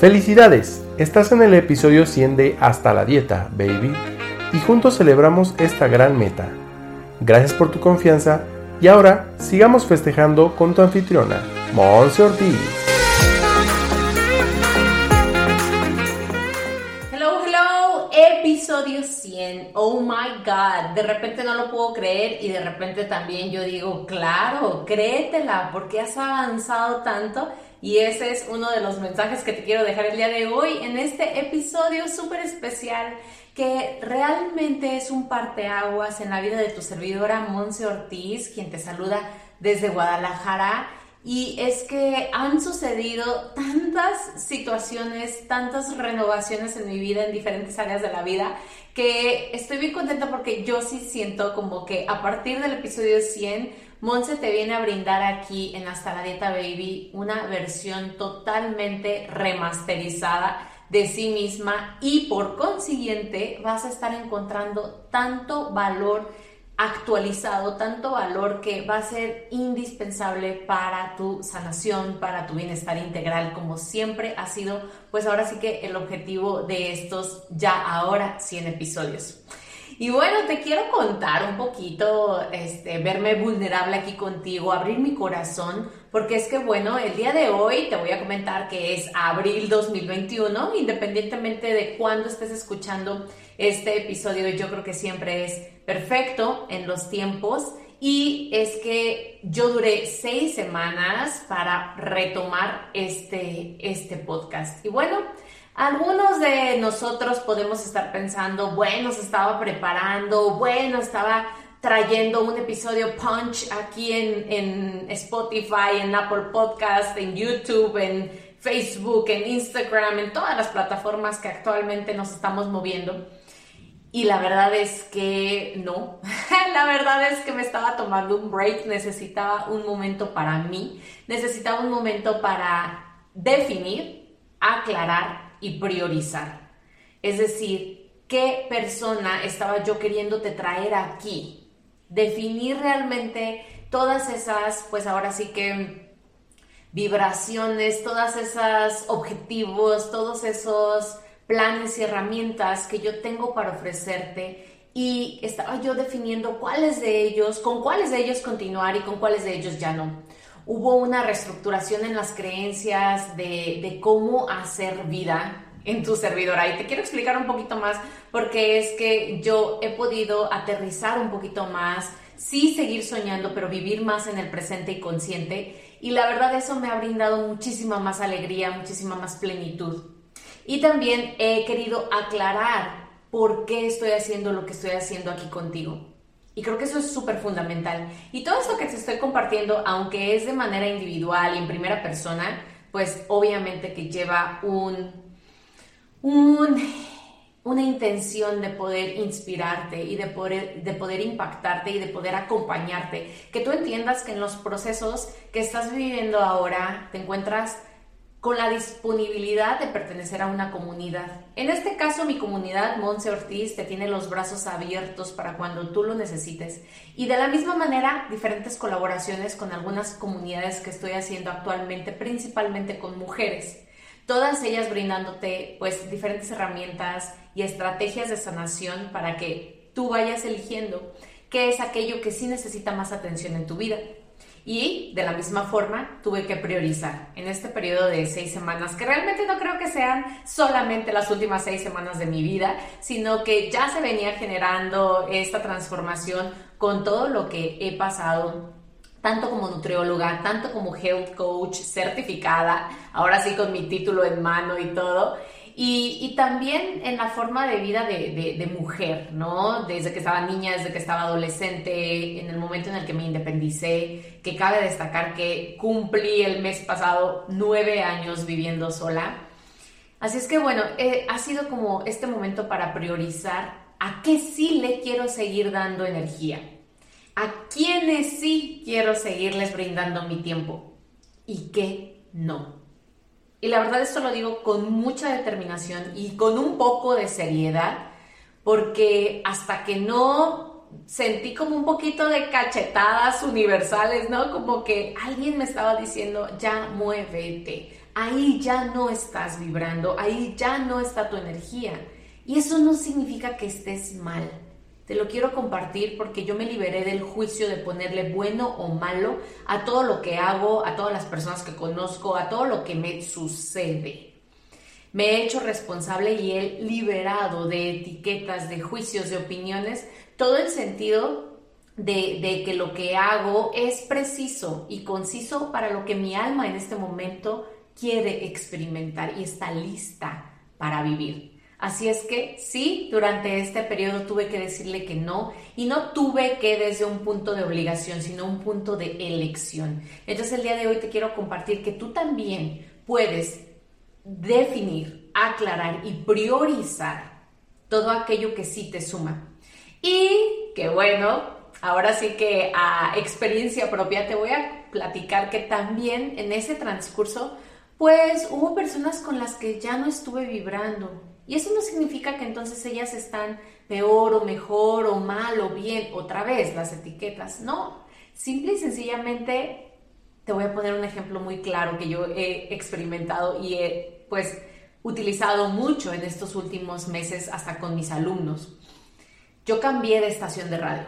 Felicidades, estás en el episodio 100 de Hasta la Dieta, baby, y juntos celebramos esta gran meta. Gracias por tu confianza y ahora sigamos festejando con tu anfitriona, Monse Ortiz. Hello, hello, episodio 100. Oh my god, de repente no lo puedo creer y de repente también yo digo, claro, créetela, porque has avanzado tanto y ese es uno de los mensajes que te quiero dejar el día de hoy en este episodio súper especial que realmente es un parteaguas en la vida de tu servidora Monse Ortiz, quien te saluda desde Guadalajara. Y es que han sucedido tantas situaciones, tantas renovaciones en mi vida, en diferentes áreas de la vida, que estoy bien contenta porque yo sí siento como que a partir del episodio 100, Monse te viene a brindar aquí en Hasta la Dieta Baby una versión totalmente remasterizada de sí misma y por consiguiente vas a estar encontrando tanto valor actualizado, tanto valor que va a ser indispensable para tu sanación, para tu bienestar integral, como siempre ha sido, pues ahora sí que el objetivo de estos ya ahora 100 episodios. Y bueno, te quiero contar un poquito, este, verme vulnerable aquí contigo, abrir mi corazón, porque es que bueno, el día de hoy te voy a comentar que es abril 2021, independientemente de cuándo estés escuchando este episodio, yo creo que siempre es perfecto en los tiempos. Y es que yo duré seis semanas para retomar este, este podcast. Y bueno, algunos de nosotros podemos estar pensando, bueno, se estaba preparando, bueno, estaba trayendo un episodio punch aquí en, en Spotify, en Apple Podcast, en YouTube, en Facebook, en Instagram, en todas las plataformas que actualmente nos estamos moviendo. Y la verdad es que no, la verdad es que me estaba tomando un break, necesitaba un momento para mí, necesitaba un momento para definir, aclarar y priorizar. Es decir, ¿qué persona estaba yo queriéndote traer aquí? Definir realmente todas esas, pues ahora sí que vibraciones, todas esas objetivos, todos esos planes y herramientas que yo tengo para ofrecerte y estaba yo definiendo cuáles de ellos, con cuáles de ellos continuar y con cuáles de ellos ya no. Hubo una reestructuración en las creencias de, cómo hacer vida, en tu servidora. Y te quiero explicar un poquito más porque es que yo he podido aterrizar un poquito más, sí seguir soñando, pero vivir más en el presente y consciente. Y la verdad eso me ha brindado muchísima más alegría, muchísima más plenitud. Y también he querido aclarar por qué estoy haciendo lo que estoy haciendo aquí contigo. Y creo que eso es súper fundamental. Y todo esto que te estoy compartiendo, aunque es de manera individual y en primera persona, pues obviamente que lleva un una intención de poder inspirarte y de poder, de poder impactarte y de poder acompañarte. Que tú entiendas que en los procesos que estás viviendo ahora te encuentras con la disponibilidad de pertenecer a una comunidad. En este caso, mi comunidad, Monse Ortiz, te tiene los brazos abiertos para cuando tú lo necesites. Y de la misma manera, diferentes colaboraciones con algunas comunidades que estoy haciendo actualmente, principalmente con mujeres todas ellas brindándote pues diferentes herramientas y estrategias de sanación para que tú vayas eligiendo qué es aquello que sí necesita más atención en tu vida. Y de la misma forma tuve que priorizar en este periodo de seis semanas, que realmente no creo que sean solamente las últimas seis semanas de mi vida, sino que ya se venía generando esta transformación con todo lo que he pasado tanto como nutrióloga, tanto como health coach certificada, ahora sí con mi título en mano y todo. Y, también en la forma de vida de, de, mujer, ¿no? Desde que estaba niña, desde que estaba adolescente, en el momento en el que me independicé, que cabe destacar que cumplí el mes pasado nueve años viviendo sola. Así es que bueno, eh, ha sido como este momento para priorizar a qué sí le quiero seguir dando energía a quienes sí quiero seguirles brindando mi tiempo y qué no. Y la verdad esto lo digo con mucha determinación y con un poco de seriedad, porque hasta que no sentí como un poquito de cachetadas universales, ¿no? Como que alguien me estaba diciendo, ya muévete, ahí ya no estás vibrando, ahí ya no está tu energía. Y eso no significa que estés mal. Te lo quiero compartir porque yo me liberé del juicio de ponerle bueno o malo a todo lo que hago, a todas las personas que conozco, a todo lo que me sucede. Me he hecho responsable y he liberado de etiquetas, de juicios, de opiniones, todo el sentido de, de, que lo que hago es preciso y conciso para lo que mi alma en este momento quiere experimentar y está lista para vivir. Así es que sí, durante este periodo tuve que decirle que no y no tuve que desde un punto de obligación, sino un punto de elección. Entonces el día de hoy te quiero compartir que tú también puedes definir, aclarar y priorizar todo aquello que sí te suma. Y que bueno, ahora sí que a experiencia propia te voy a platicar que también en ese transcurso pues hubo personas con las que ya no estuve vibrando, y eso no significa que entonces ellas están peor o mejor o mal o bien, otra vez las etiquetas. No, simple y sencillamente te voy a poner un ejemplo muy claro que yo he experimentado y he pues utilizado mucho en estos últimos meses hasta con mis alumnos. Yo cambié de estación de radio,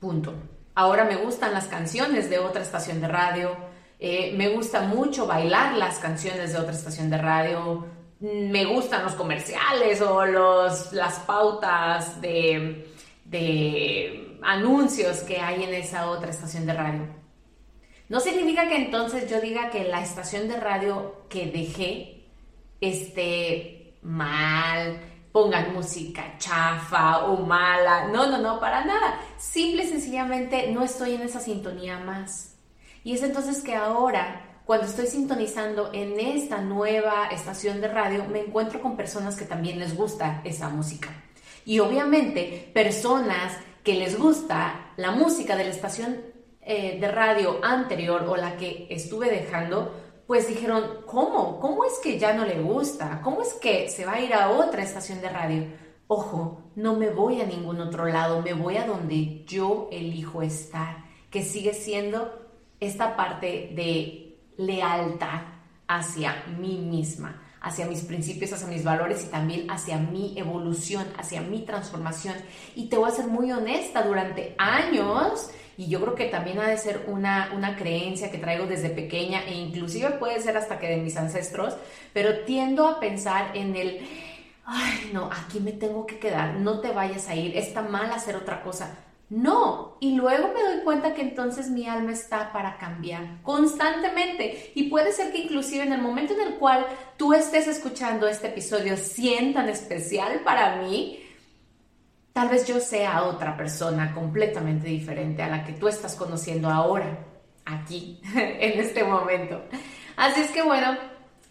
punto. Ahora me gustan las canciones de otra estación de radio, eh, me gusta mucho bailar las canciones de otra estación de radio, me gustan los comerciales o los, las pautas de, de anuncios que hay en esa otra estación de radio. No significa que entonces yo diga que la estación de radio que dejé esté mal, pongan música chafa o mala. No, no, no, para nada. Simple y sencillamente no estoy en esa sintonía más. Y es entonces que ahora cuando estoy sintonizando en esta nueva estación de radio, me encuentro con personas que también les gusta esa música. Y obviamente personas que les gusta la música de la estación eh, de radio anterior o la que estuve dejando, pues dijeron, ¿cómo? ¿Cómo es que ya no le gusta? ¿Cómo es que se va a ir a otra estación de radio? Ojo, no me voy a ningún otro lado, me voy a donde yo elijo estar, que sigue siendo esta parte de lealtad hacia mí misma, hacia mis principios, hacia mis valores y también hacia mi evolución, hacia mi transformación. Y te voy a ser muy honesta, durante años, y yo creo que también ha de ser una, una creencia que traigo desde pequeña e inclusive puede ser hasta que de mis ancestros, pero tiendo a pensar en el, ay, no, aquí me tengo que quedar, no te vayas a ir, está mal hacer otra cosa. No, y luego me doy cuenta que entonces mi alma está para cambiar constantemente. Y puede ser que inclusive en el momento en el cual tú estés escuchando este episodio 100 tan especial para mí, tal vez yo sea otra persona completamente diferente a la que tú estás conociendo ahora, aquí, en este momento. Así es que bueno,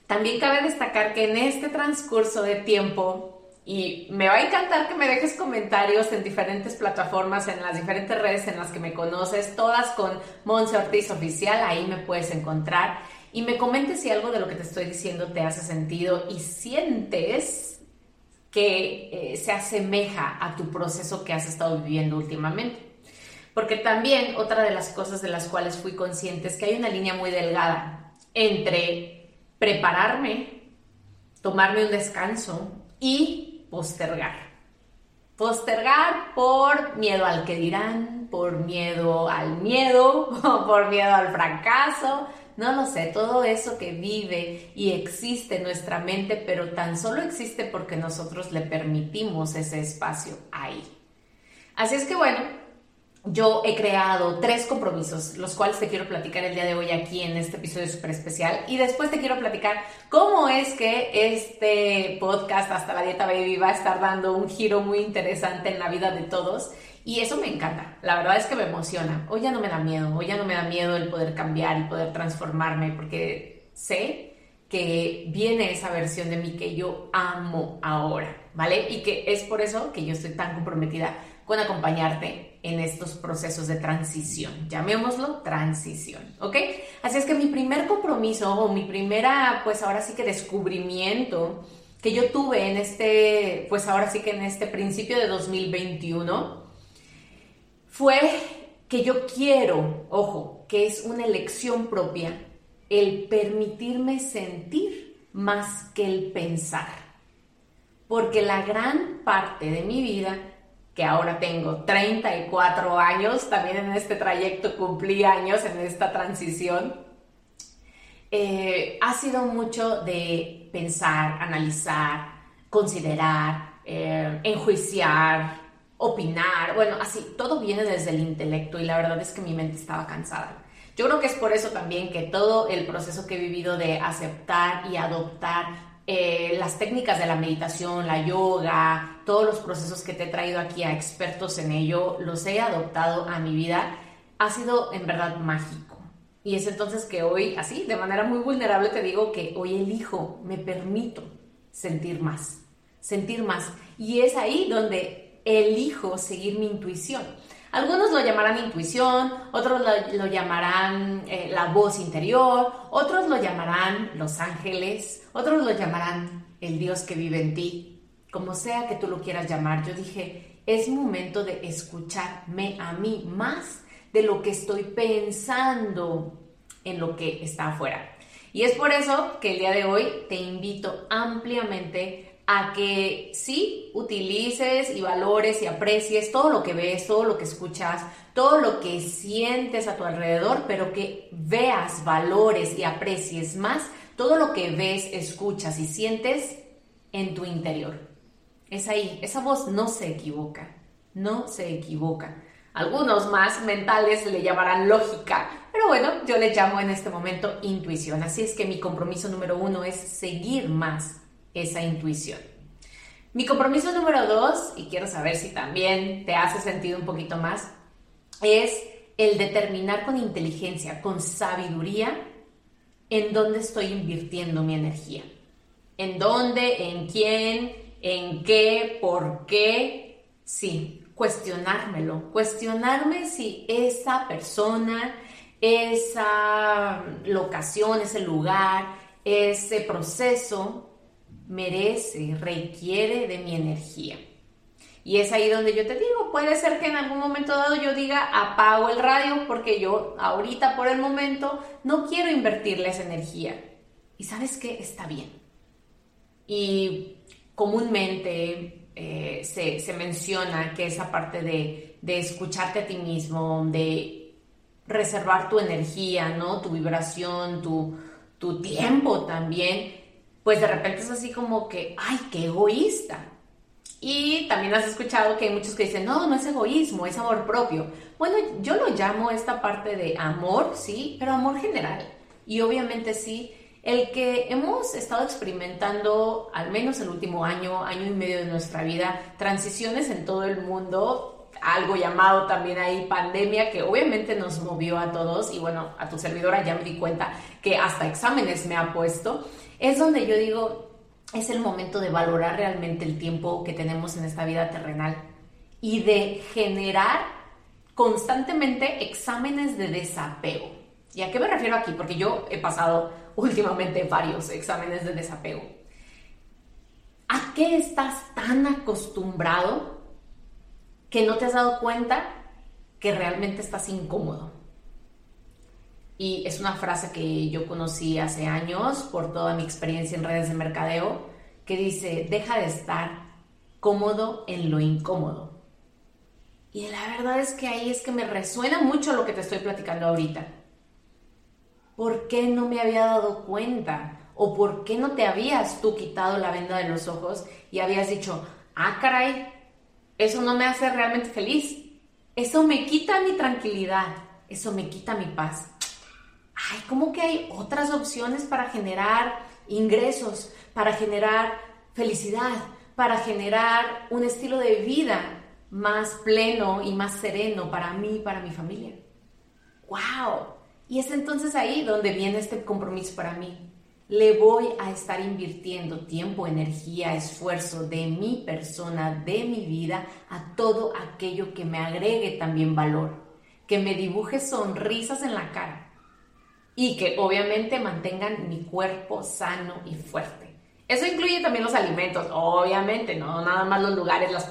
también cabe destacar que en este transcurso de tiempo y me va a encantar que me dejes comentarios en diferentes plataformas, en las diferentes redes en las que me conoces, todas con Monse Ortiz Oficial, ahí me puedes encontrar. Y me comentes si algo de lo que te estoy diciendo te hace sentido y sientes que eh, se asemeja a tu proceso que has estado viviendo últimamente. Porque también otra de las cosas de las cuales fui consciente es que hay una línea muy delgada entre prepararme, tomarme un descanso y postergar. Postergar por miedo al que dirán, por miedo al miedo, por miedo al fracaso, no lo sé, todo eso que vive y existe en nuestra mente, pero tan solo existe porque nosotros le permitimos ese espacio ahí. Así es que bueno, yo he creado tres compromisos, los cuales te quiero platicar el día de hoy aquí en este episodio súper especial. Y después te quiero platicar cómo es que este podcast, Hasta la Dieta Baby, va a estar dando un giro muy interesante en la vida de todos. Y eso me encanta. La verdad es que me emociona. Hoy ya no me da miedo. Hoy ya no me da miedo el poder cambiar, el poder transformarme, porque sé que viene esa versión de mí que yo amo ahora, ¿vale? Y que es por eso que yo estoy tan comprometida con acompañarte en estos procesos de transición. Llamémoslo transición, ¿ok? Así es que mi primer compromiso o mi primera, pues ahora sí que descubrimiento que yo tuve en este, pues ahora sí que en este principio de 2021, fue que yo quiero, ojo, que es una elección propia, el permitirme sentir más que el pensar. Porque la gran parte de mi vida, que ahora tengo 34 años, también en este trayecto cumplí años en esta transición, eh, ha sido mucho de pensar, analizar, considerar, eh, enjuiciar, opinar, bueno, así, todo viene desde el intelecto y la verdad es que mi mente estaba cansada. Yo creo que es por eso también que todo el proceso que he vivido de aceptar y adoptar eh, las técnicas de la meditación, la yoga, todos los procesos que te he traído aquí a expertos en ello, los he adoptado a mi vida, ha sido en verdad mágico. Y es entonces que hoy, así, de manera muy vulnerable, te digo que hoy elijo, me permito sentir más, sentir más. Y es ahí donde elijo seguir mi intuición. Algunos lo llamarán intuición, otros lo, llamarán eh, la voz interior, otros lo llamarán los ángeles, otros lo llamarán el Dios que vive en ti. Como sea que tú lo quieras llamar, yo dije, es momento de escucharme a mí más de lo que estoy pensando en lo que está afuera. Y es por eso que el día de hoy te invito ampliamente a que sí utilices y valores y aprecies todo lo que ves, todo lo que escuchas, todo lo que sientes a tu alrededor, pero que veas, valores y aprecies más todo lo que ves, escuchas y sientes en tu interior. Es ahí, esa voz no se equivoca, no se equivoca. Algunos más mentales le llamarán lógica, pero bueno, yo le llamo en este momento intuición. Así es que mi compromiso número uno es seguir más esa intuición. Mi compromiso número dos, y quiero saber si también te hace sentido un poquito más, es el determinar con inteligencia, con sabiduría, en dónde estoy invirtiendo mi energía. En dónde, en quién, en qué, por qué. Sí, cuestionármelo. Cuestionarme si esa persona, esa locación, ese lugar, ese proceso merece, requiere de mi energía. Y es ahí donde yo te digo, puede ser que en algún momento dado yo diga, apago el radio porque yo ahorita por el momento no quiero invertirle esa energía. Y sabes qué, está bien. Y comúnmente eh, se, menciona que esa parte de, de escucharte a ti mismo, de reservar tu energía, ¿no? Tu vibración, tu, tu tiempo también, pues de repente es así como que, ay, qué egoísta. Y también has escuchado que hay muchos que dicen, no, no es egoísmo, es amor propio. Bueno, yo lo llamo esta parte de amor, sí, pero amor general. Y obviamente sí, el que hemos estado experimentando, al menos el último año, año y medio de nuestra vida, transiciones en todo el mundo, algo llamado también ahí pandemia, que obviamente nos movió a todos, y bueno, a tu servidora ya me di cuenta que hasta exámenes me ha puesto es donde yo digo, es el momento de valorar realmente el tiempo que tenemos en esta vida terrenal y de generar constantemente exámenes de desapego. ¿Y a qué me refiero aquí? Porque yo he pasado últimamente varios exámenes de desapego. ¿A qué estás tan acostumbrado que no te has dado cuenta que realmente estás incómodo? Y es una frase que yo conocí hace años por toda mi experiencia en redes de mercadeo, que dice, deja de estar cómodo en lo incómodo. Y la verdad es que ahí es que me resuena mucho lo que te estoy platicando ahorita. ¿Por qué no me había dado cuenta? ¿O por qué no te habías tú quitado la venda de los ojos y habías dicho, ah, caray, eso no me hace realmente feliz? Eso me quita mi tranquilidad, eso me quita mi paz ay, ¿cómo que hay otras opciones para generar ingresos, para generar felicidad, para generar un estilo de vida más pleno y más sereno para mí para mi familia? ¡Wow! Y es entonces ahí donde viene este compromiso para mí. Le voy a estar invirtiendo tiempo, energía, esfuerzo de mi persona, de mi vida, a todo aquello que me agregue también valor, que me dibuje sonrisas en la cara, y que obviamente mantengan mi cuerpo sano y fuerte. Eso incluye también los alimentos, obviamente, no nada más los lugares, las,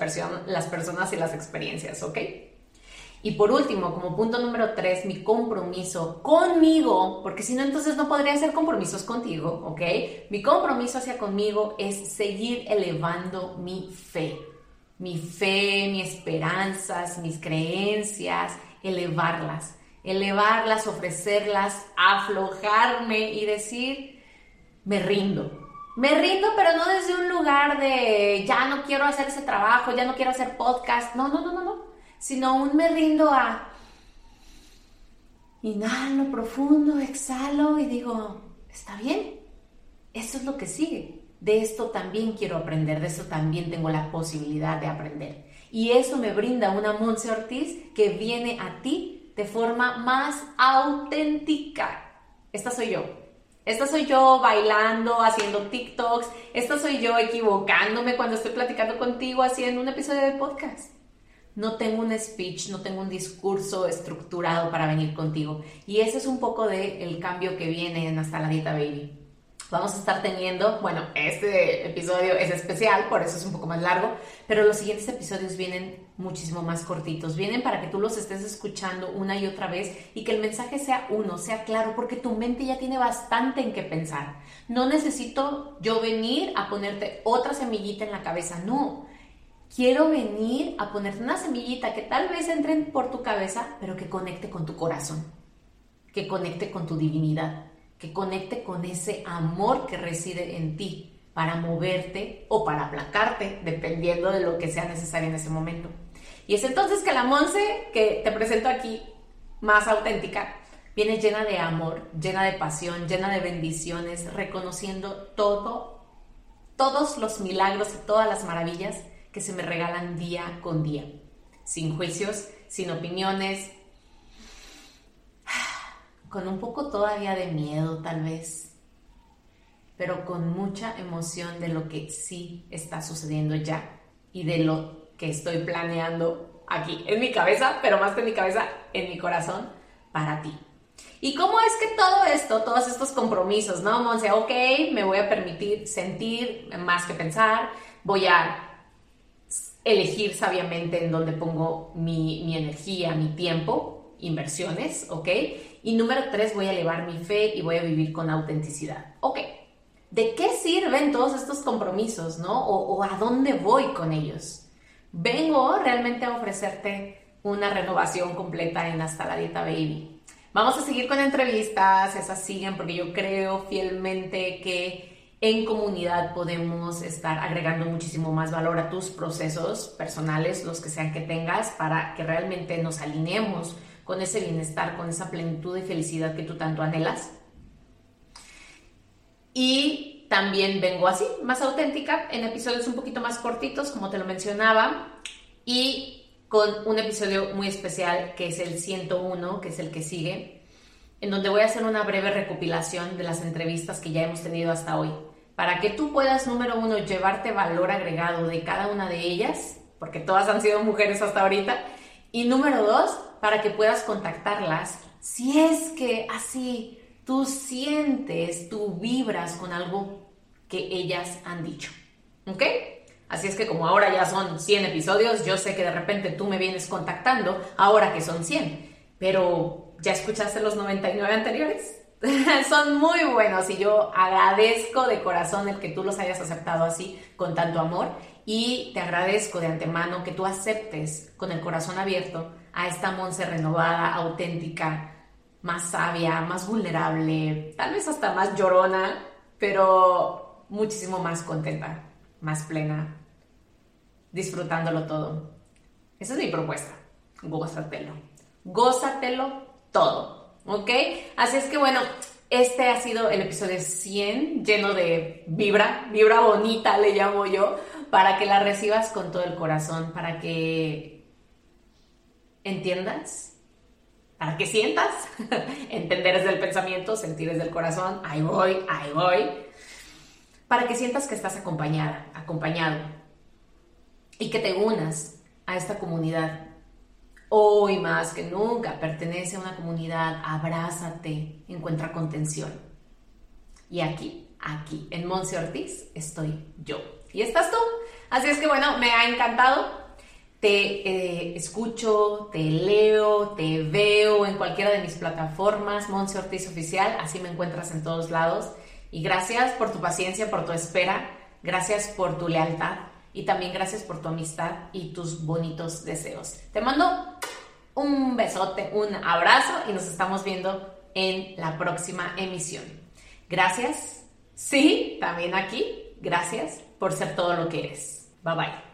las personas y las experiencias, ¿ok? Y por último, como punto número tres, mi compromiso conmigo, porque si no, entonces no podría hacer compromisos contigo, ¿ok? Mi compromiso hacia conmigo es seguir elevando mi fe. Mi fe, mis esperanzas, mis creencias, elevarlas. Elevarlas, ofrecerlas, aflojarme y decir, me rindo. Me rindo, pero no desde un lugar de ya no quiero hacer ese trabajo, ya no quiero hacer podcast. No, no, no, no, no sino aún me rindo a inhalo profundo, exhalo y digo, está bien, eso es lo que sigue. De esto también quiero aprender, de esto también tengo la posibilidad de aprender. Y eso me brinda una Monse Ortiz que viene a ti de forma más auténtica. Esta soy yo. Esta soy yo bailando, haciendo TikToks. Esta soy yo equivocándome cuando estoy platicando contigo haciendo un episodio de podcast no tengo un speech, no tengo un discurso estructurado para venir contigo. Y ese es un poco del el cambio que viene en Hasta la Dieta Baby. Vamos a estar teniendo, bueno, este episodio es especial, por eso es un poco más largo, pero los siguientes episodios vienen muchísimo más cortitos. Vienen para que tú los estés escuchando una y otra vez y que el mensaje sea uno, sea claro, porque tu mente ya tiene bastante en qué pensar. No necesito yo venir a ponerte otra semillita en la cabeza, no quiero venir a ponerte una semillita que tal vez entre por tu cabeza, pero que conecte con tu corazón, que conecte con tu divinidad, que conecte con ese amor que reside en ti para moverte o para aplacarte, dependiendo de lo que sea necesario en ese momento. Y es entonces que la Monse que te presento aquí, más auténtica, viene llena de amor, llena de pasión, llena de bendiciones, reconociendo todo, todos los milagros y todas las maravillas que se me regalan día con día, sin juicios, sin opiniones, con un poco todavía de miedo tal vez, pero con mucha emoción de lo que sí está sucediendo ya y de lo que estoy planeando aquí, en mi cabeza, pero más que en mi cabeza, en mi corazón, para ti. ¿Y cómo es que todo esto, todos estos compromisos, no, Monse, ok, me voy a permitir sentir más que pensar, voy a elegir sabiamente en dónde pongo mi, energía, mi tiempo, inversiones, ¿ok? Y número tres, voy a elevar mi fe y voy a vivir con autenticidad. Ok, ¿de qué sirven todos estos compromisos, no? O, o a dónde voy con ellos. Vengo realmente a ofrecerte una renovación completa en Hasta la Dieta Baby. Vamos a seguir con entrevistas, esas siguen porque yo creo fielmente que en comunidad podemos estar agregando muchísimo más valor a tus procesos personales, los que sean que tengas, para que realmente nos alineemos con ese bienestar, con esa plenitud y felicidad que tú tanto anhelas. Y también vengo así, más auténtica, en episodios un poquito más cortitos, como te lo mencionaba, y con un episodio muy especial que es el 101, que es el que sigue, en donde voy a hacer una breve recopilación de las entrevistas que ya hemos tenido hasta hoy para que tú puedas, número uno, llevarte valor agregado de cada una de ellas, porque todas han sido mujeres hasta ahorita, y número dos, para que puedas contactarlas si es que así tú sientes, tú vibras con algo que ellas han dicho. ¿Ok? Así es que como ahora ya son 100 episodios, yo sé que de repente tú me vienes contactando ahora que son 100, pero ¿ya escuchaste los 99 anteriores? son muy buenos y yo agradezco de corazón el que tú los hayas aceptado así, con tanto amor, y te agradezco de antemano que tú aceptes con el corazón abierto a esta Monse renovada, auténtica, más sabia, más vulnerable, tal vez hasta más llorona, pero muchísimo más contenta, más plena, disfrutándolo todo. Esa es mi propuesta. Gózatelo. Gózatelo todo. ¿ok? Así es que bueno, este ha sido el episodio 100, lleno de vibra, vibra bonita le llamo yo, para que la recibas con todo el corazón, para que entiendas, para que sientas, entender es del pensamiento, sentir es del corazón, ahí voy, ahí voy, para que sientas que estás acompañada, acompañado, y que te unas a esta comunidad Hoy más que nunca pertenece a una comunidad, abrázate, encuentra contención. Y aquí, aquí, en Monse Ortiz, estoy yo. Y estás tú. Así es que bueno, me ha encantado. Te eh, escucho, te leo, te veo en cualquiera de mis plataformas, Monse Ortiz Oficial, así me encuentras en todos lados. Y gracias por tu paciencia, por tu espera, gracias por tu lealtad y también gracias por tu amistad y tus bonitos deseos. Te mando un besote, un abrazo y nos estamos viendo en la próxima emisión. Gracias. Sí, también aquí. Gracias por ser todo lo que eres. Bye bye.